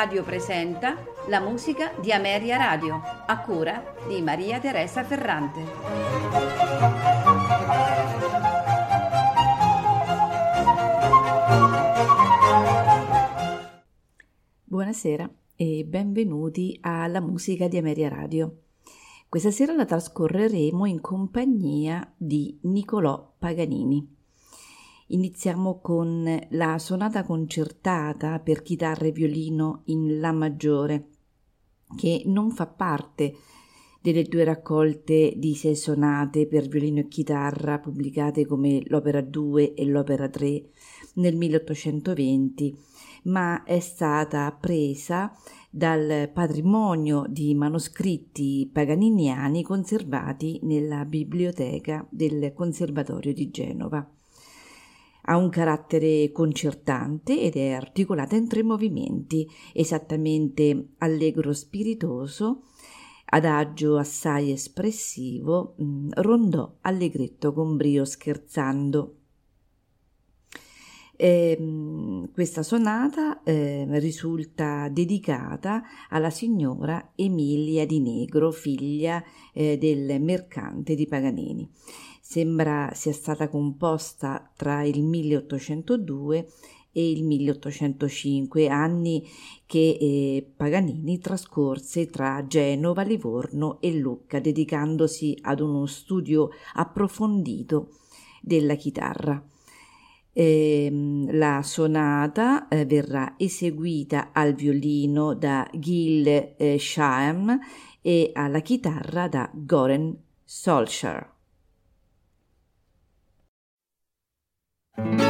Radio presenta la musica di Ameria Radio, a cura di Maria Teresa Ferrante. Buonasera e benvenuti alla musica di Ameria Radio. Questa sera la trascorreremo in compagnia di Nicolò Paganini. Iniziamo con la sonata concertata per chitarra e violino in La maggiore, che non fa parte delle due raccolte di sei sonate per violino e chitarra pubblicate come l'opera 2 e l'opera 3 nel 1820, ma è stata presa dal patrimonio di manoscritti paganiniani conservati nella biblioteca del Conservatorio di Genova. Ha un carattere concertante ed è articolata in tre movimenti, esattamente allegro spiritoso, adagio assai espressivo, mm, rondò allegretto con brio scherzando. Eh, questa sonata eh, risulta dedicata alla signora Emilia di Negro, figlia eh, del mercante di Paganini sembra sia stata composta tra il 1802 e il 1805, anni che eh, Paganini trascorse tra Genova, Livorno e Lucca, dedicandosi ad uno studio approfondito della chitarra. Eh, la sonata eh, verrà eseguita al violino da Gil eh, Schaem e alla chitarra da Goren Solskjaer. thank you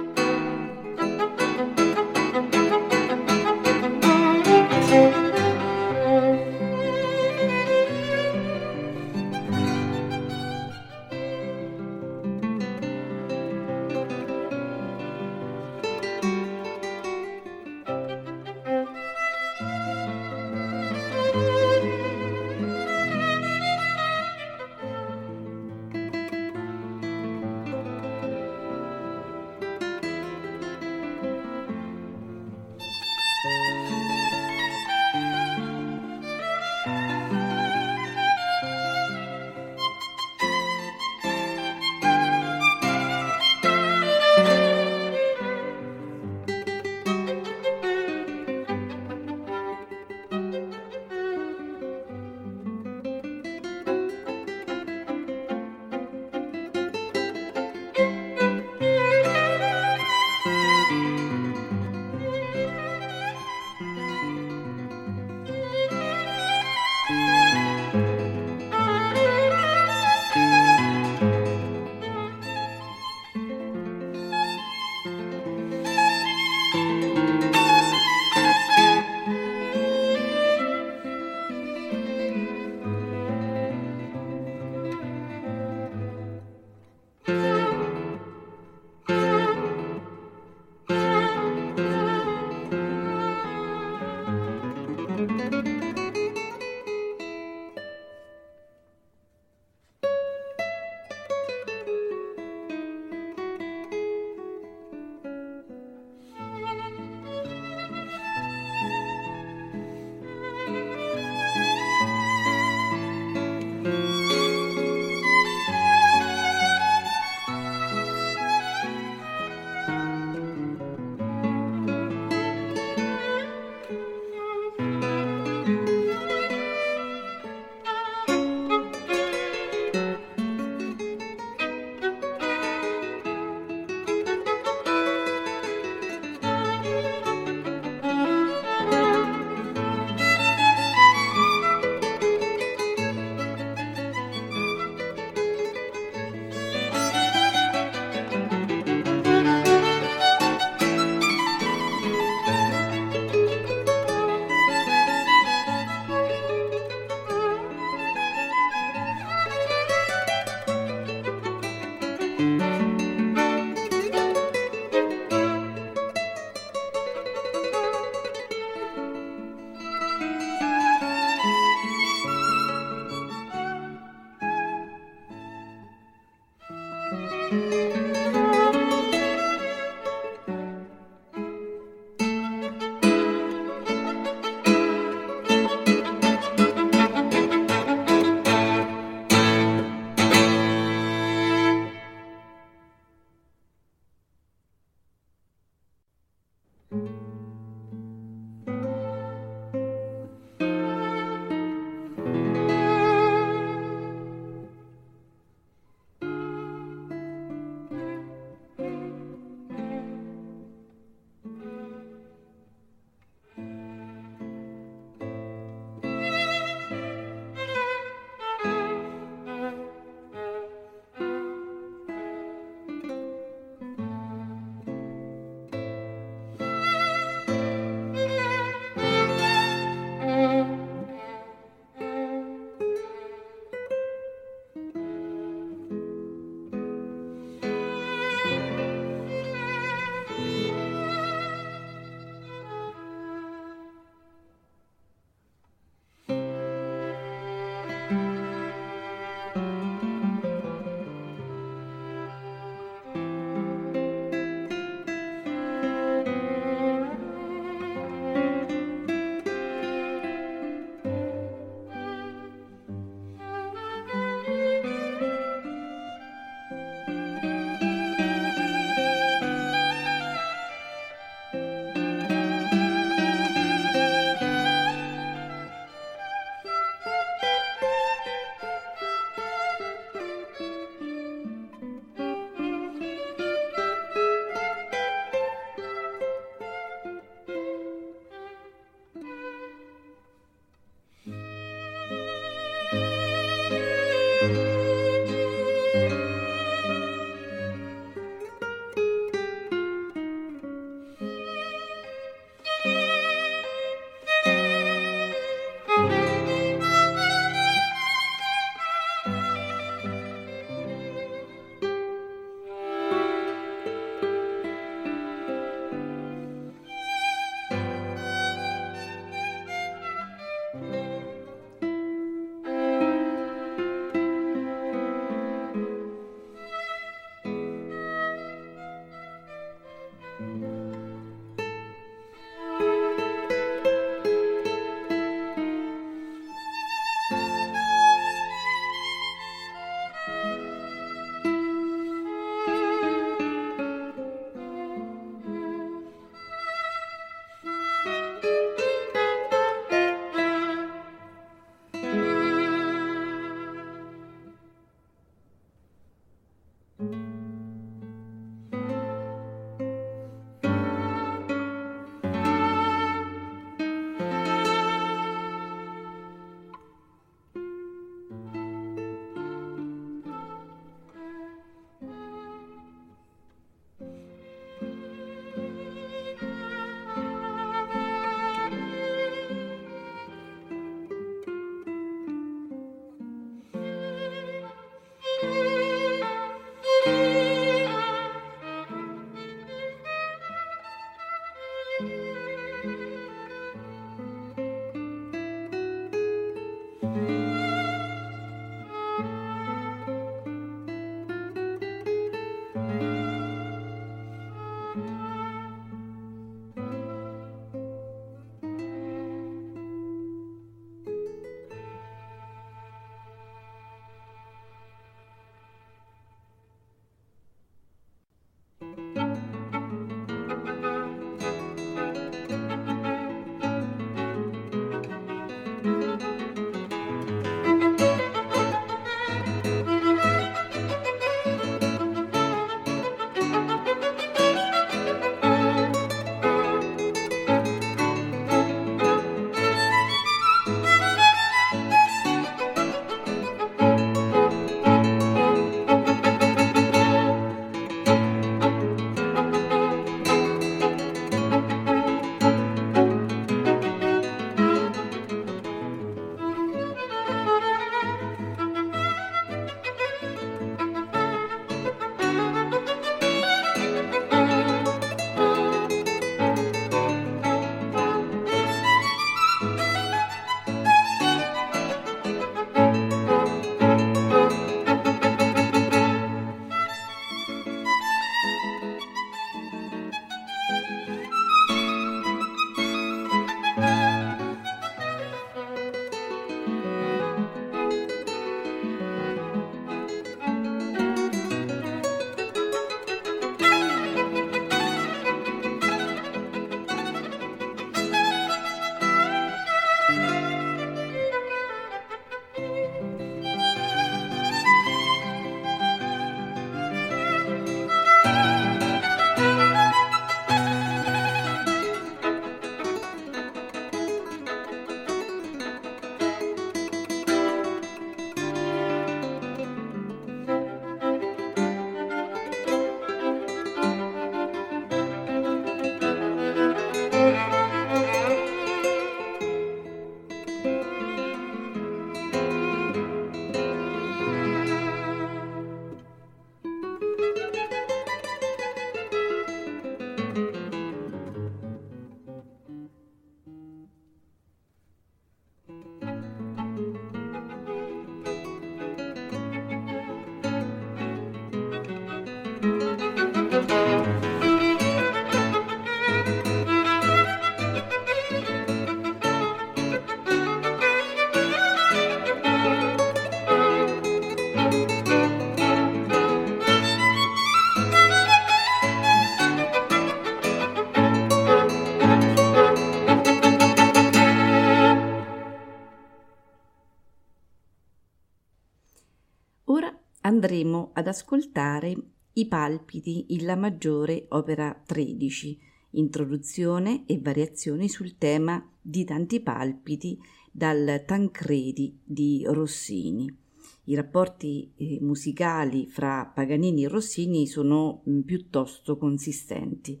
andremo ad ascoltare i palpiti in La maggiore, opera 13, introduzione e variazioni sul tema di tanti palpiti dal Tancredi di Rossini. I rapporti eh, musicali fra Paganini e Rossini sono mm, piuttosto consistenti.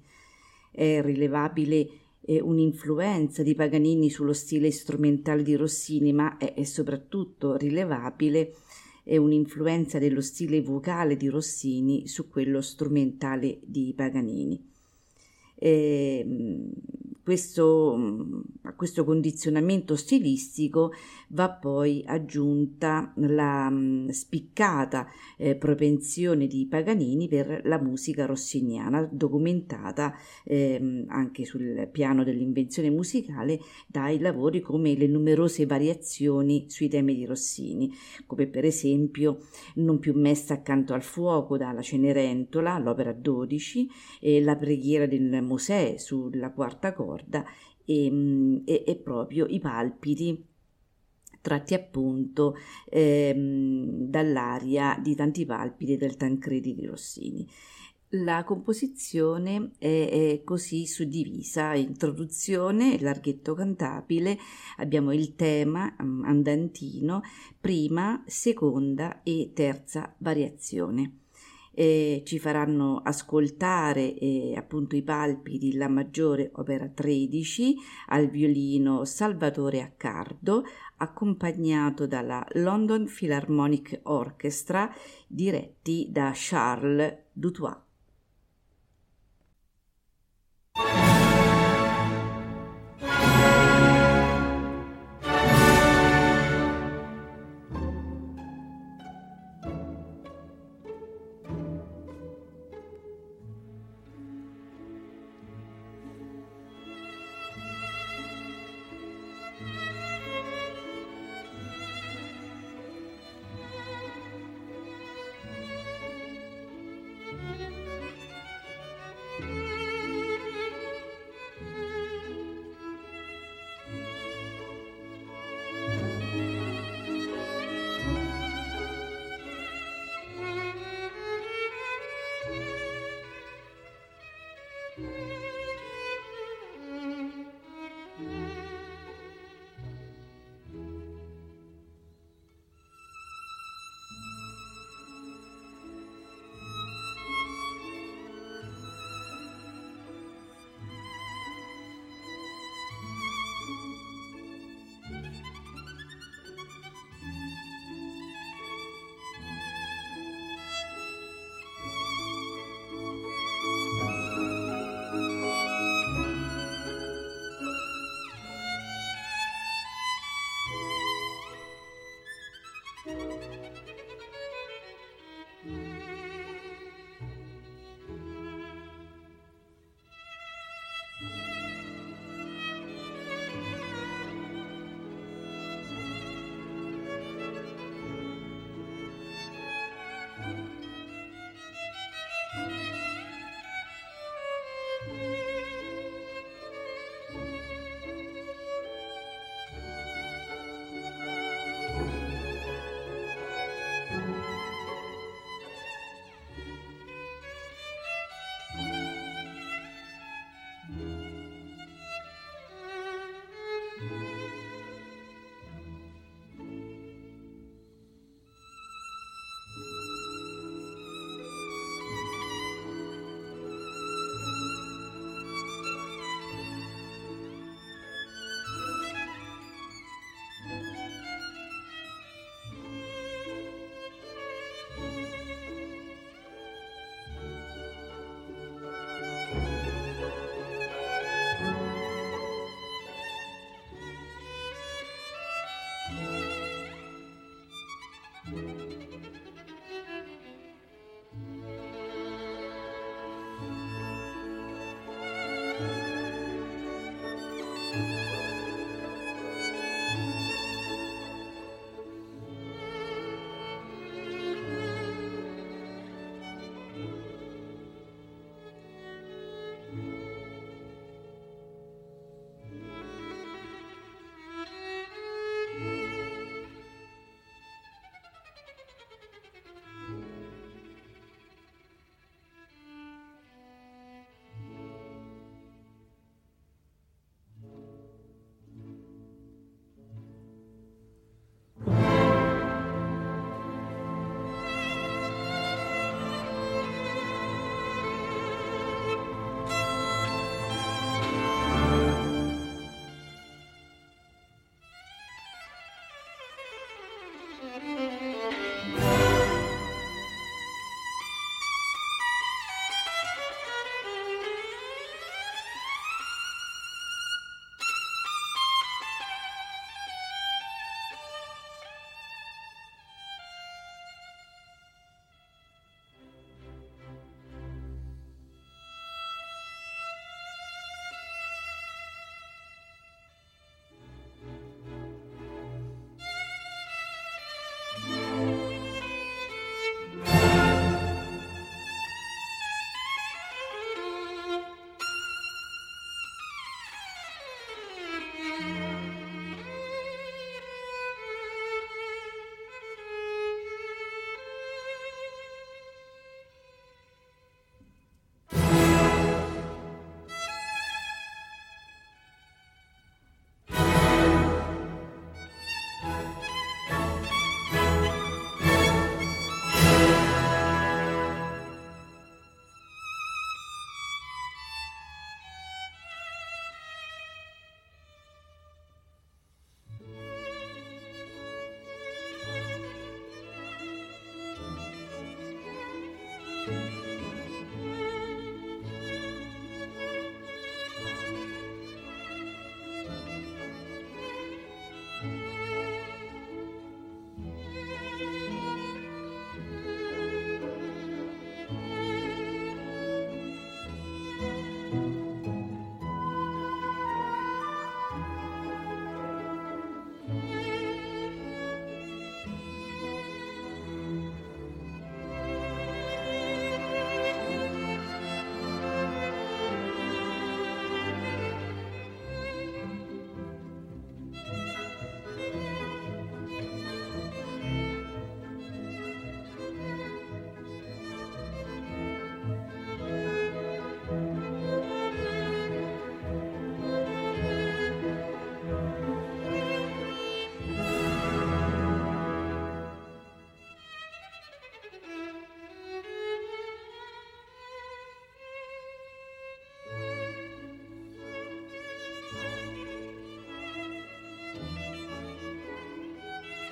È rilevabile eh, un'influenza di Paganini sullo stile strumentale di Rossini, ma è soprattutto rilevabile e un'influenza dello stile vocale di Rossini su quello strumentale di Paganini. E, ehm, questo, mm, questo condizionamento stilistico va poi aggiunta la mm, spiccata eh, propensione di Paganini per la musica rossiniana, documentata eh, anche sul piano dell'invenzione musicale dai lavori come le numerose variazioni sui temi di Rossini, come per esempio Non più messa accanto al fuoco dalla Cenerentola, l'opera 12, e la preghiera del Mosè sulla quarta corda e, mm, e proprio i palpiti tratti appunto ehm, dall'aria di tanti palpiti del Tancredi di Rossini. La composizione è, è, così suddivisa, introduzione, larghetto cantabile, abbiamo il tema mm, andantino, prima, seconda e terza variazione eh, ci faranno ascoltare eh, appunto i palpiti la maggiore opera 13 al violino Salvatore Accardo accompagnato dalla London Philharmonic Orchestra diretti da Charles Dutoit.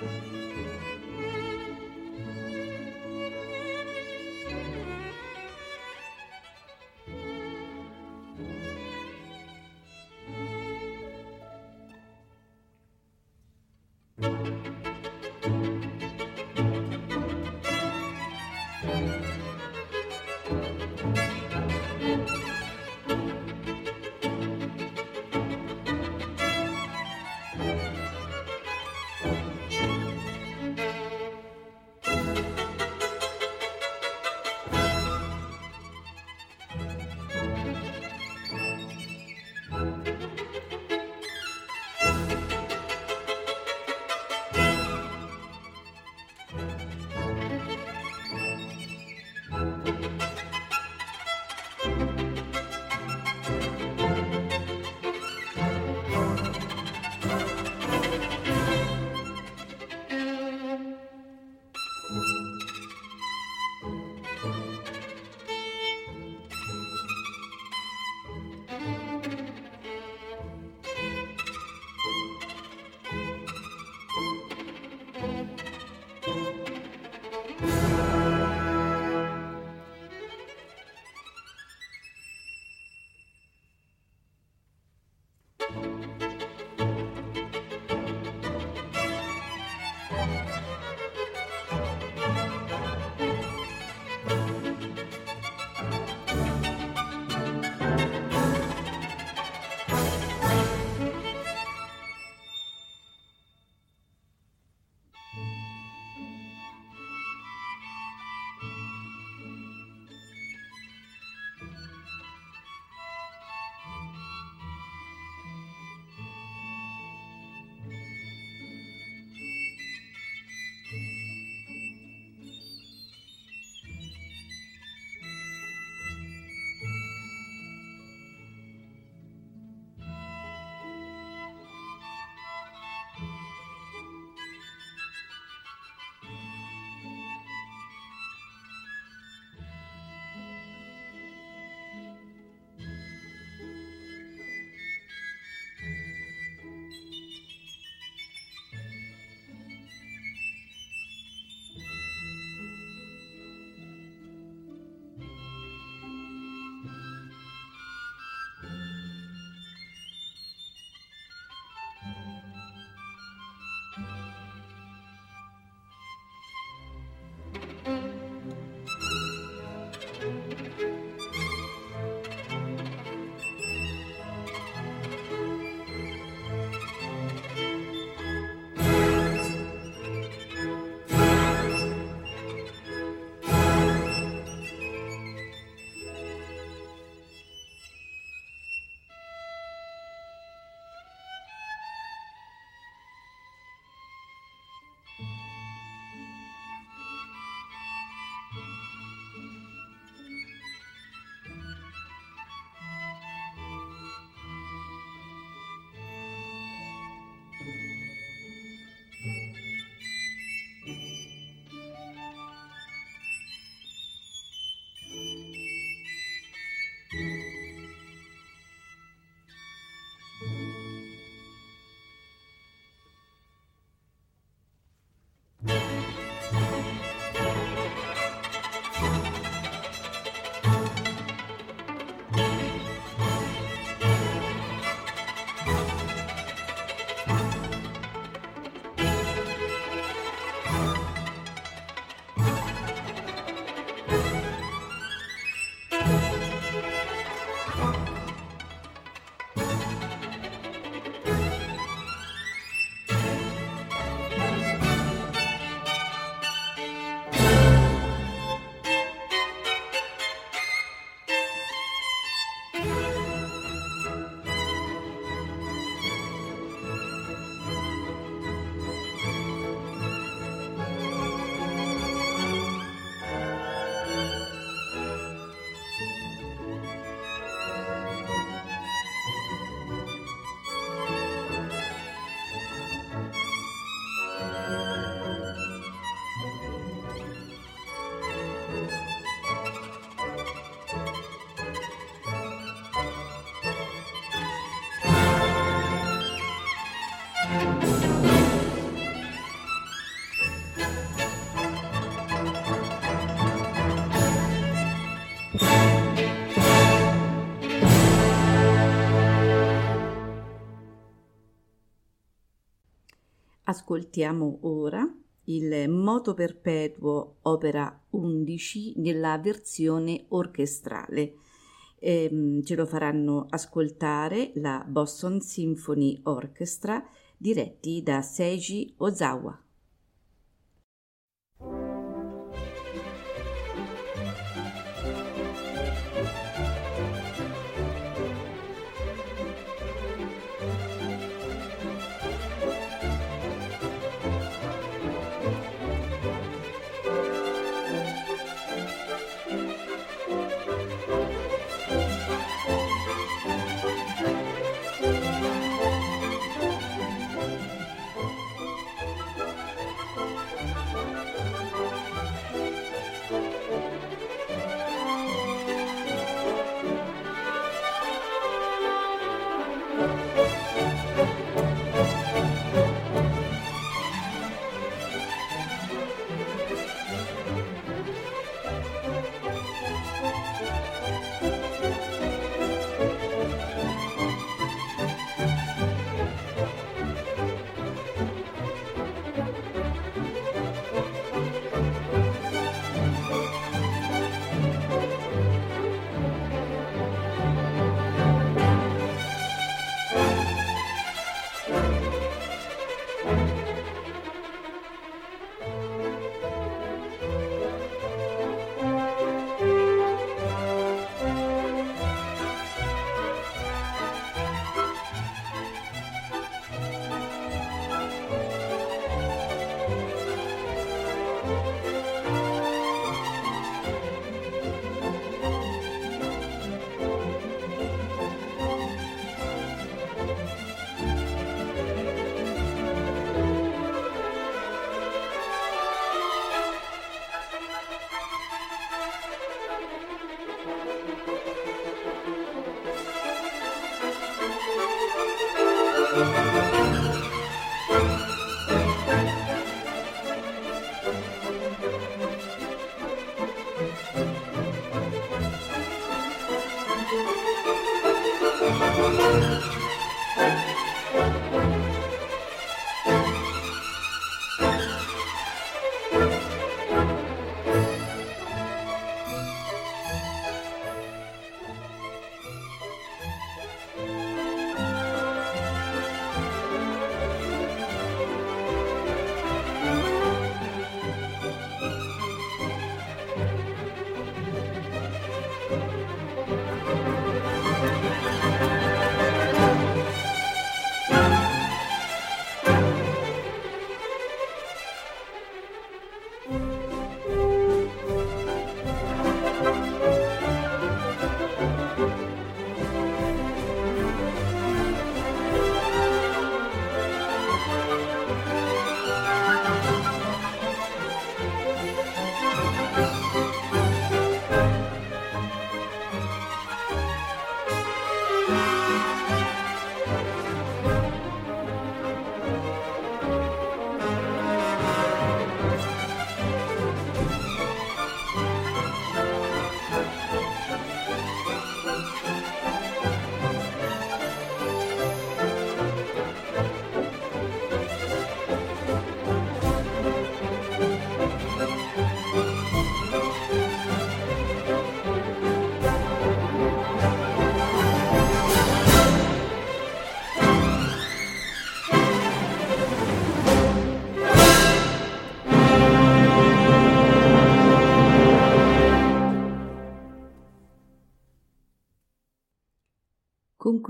Música Ascoltiamo ora il Moto Perpetuo opera 11 nella versione orchestrale. Eh, ce lo faranno ascoltare la Boston Symphony Orchestra diretti da Seiji Ozawa.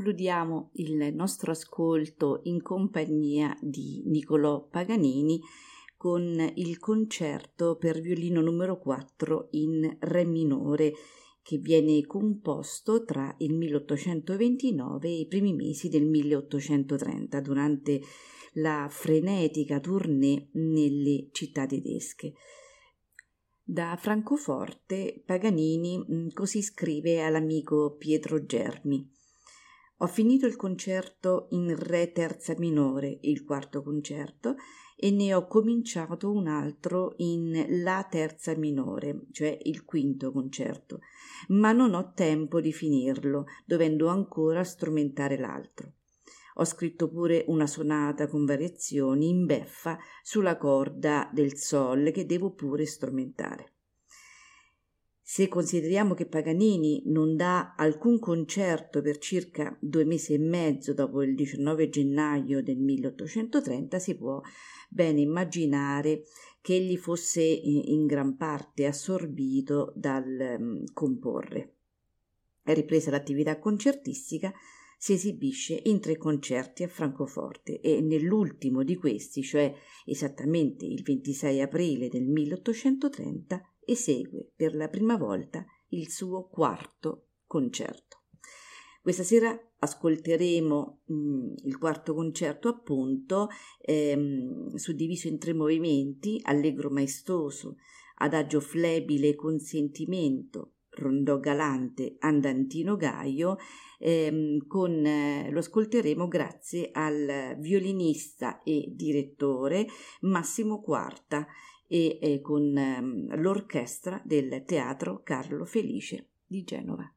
Concludiamo il nostro ascolto in compagnia di Niccolò Paganini con il concerto per violino numero 4 in Re minore che viene composto tra il 1829 e i primi mesi del 1830 durante la frenetica tournée nelle città tedesche. Da Francoforte Paganini mm, così scrive all'amico Pietro Germi. Ho finito il concerto in Re terza minore, il quarto concerto, e ne ho cominciato un altro in La terza minore, cioè il quinto concerto, ma non ho tempo di finirlo, dovendo ancora strumentare l'altro. ho scritto pure una sonata con variazioni in beffa sulla corda del sol che devo pure strumentare. Se consideriamo che Paganini non dà alcun concerto per circa due mesi e mezzo dopo il 19 gennaio del 1830, si può bene immaginare che egli fosse in gran parte assorbito dal um, comporre. Ripresa l'attività concertistica, si esibisce in tre concerti a Francoforte e nell'ultimo di questi, cioè esattamente il 26 aprile del 1830, esegue per la prima volta il suo quarto concerto. Questa sera ascolteremo mh, mm, il quarto concerto appunto ehm, suddiviso in tre movimenti, allegro maestoso, adagio flebile con sentimento, rondò galante, andantino gaio, ehm, con, eh, lo ascolteremo grazie al violinista e direttore Massimo Quarta e con ehm, l'orchestra del Teatro Carlo Felice di Genova.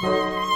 Música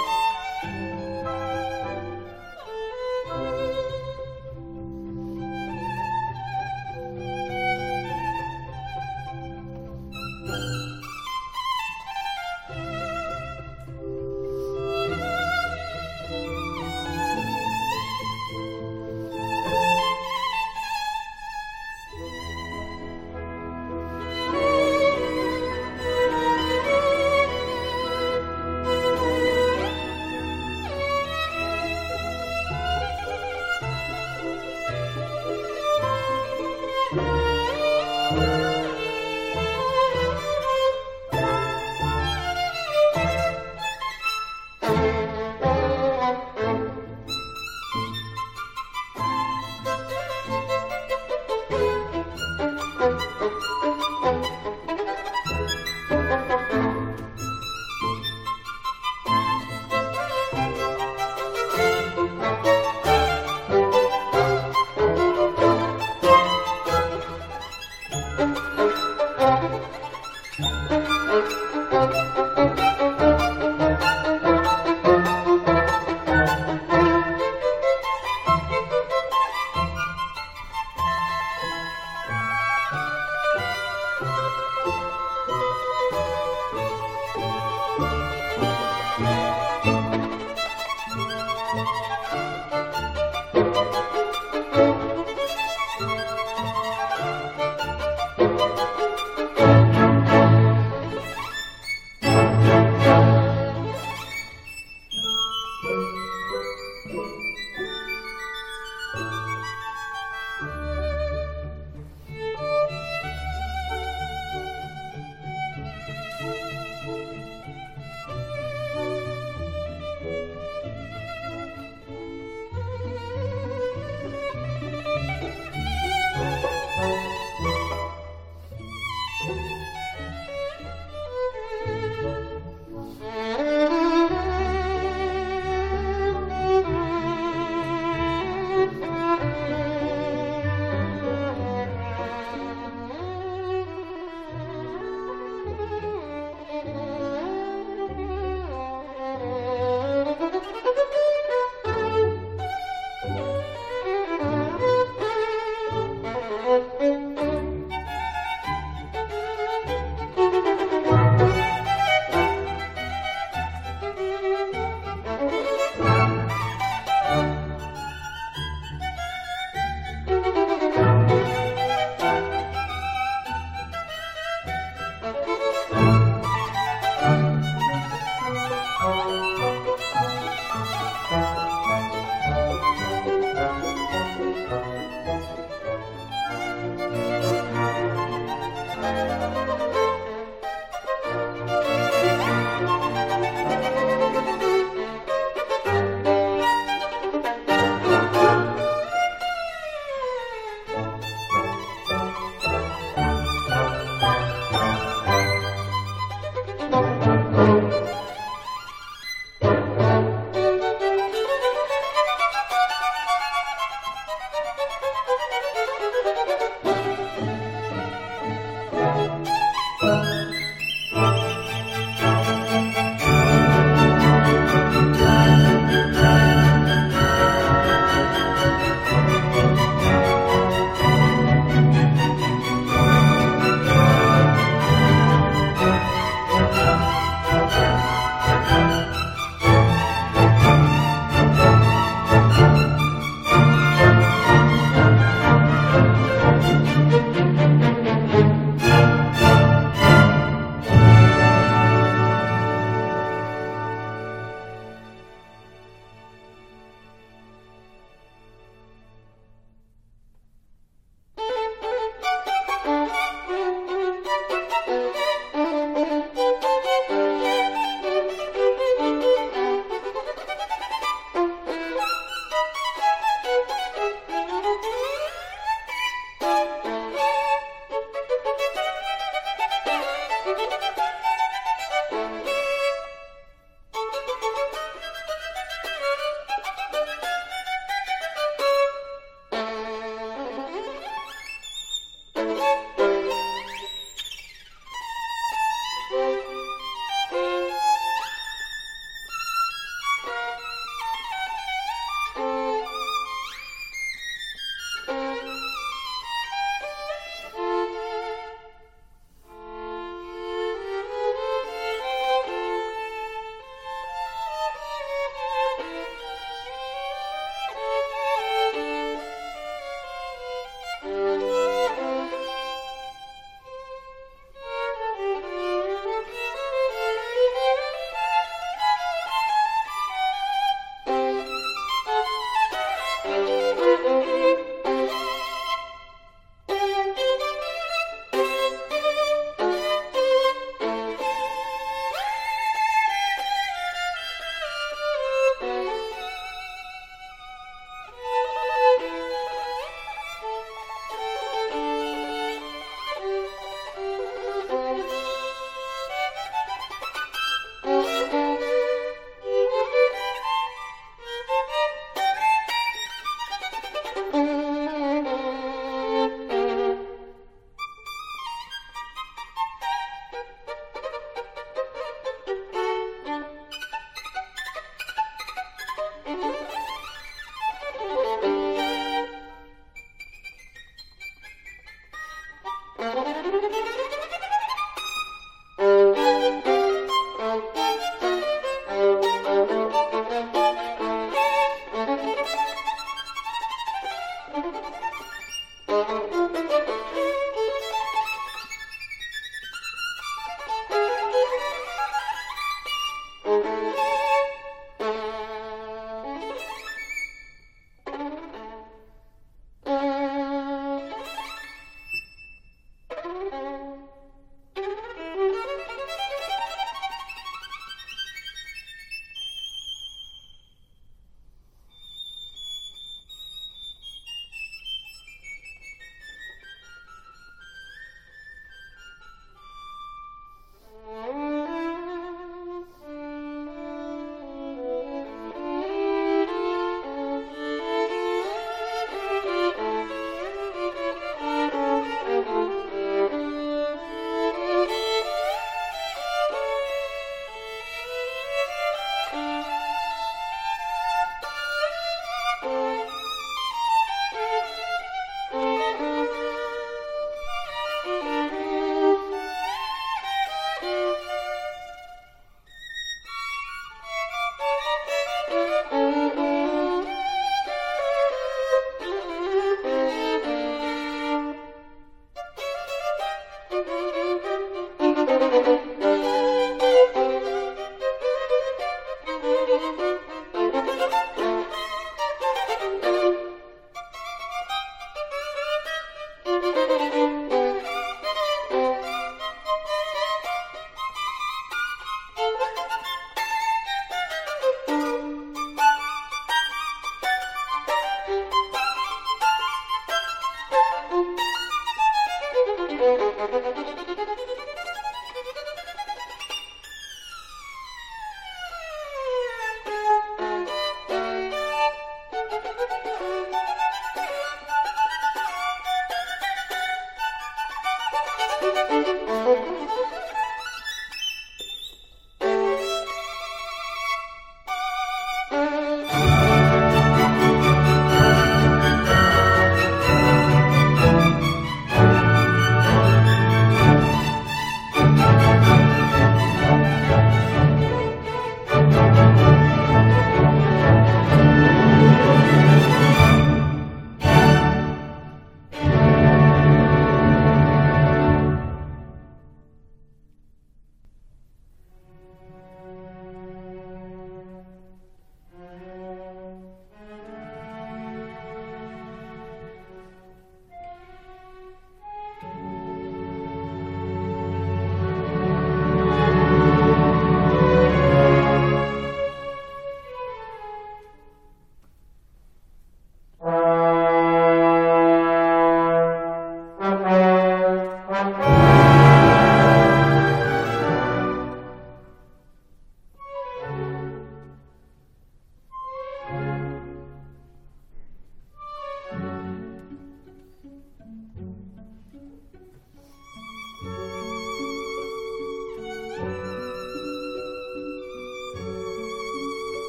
Thank you.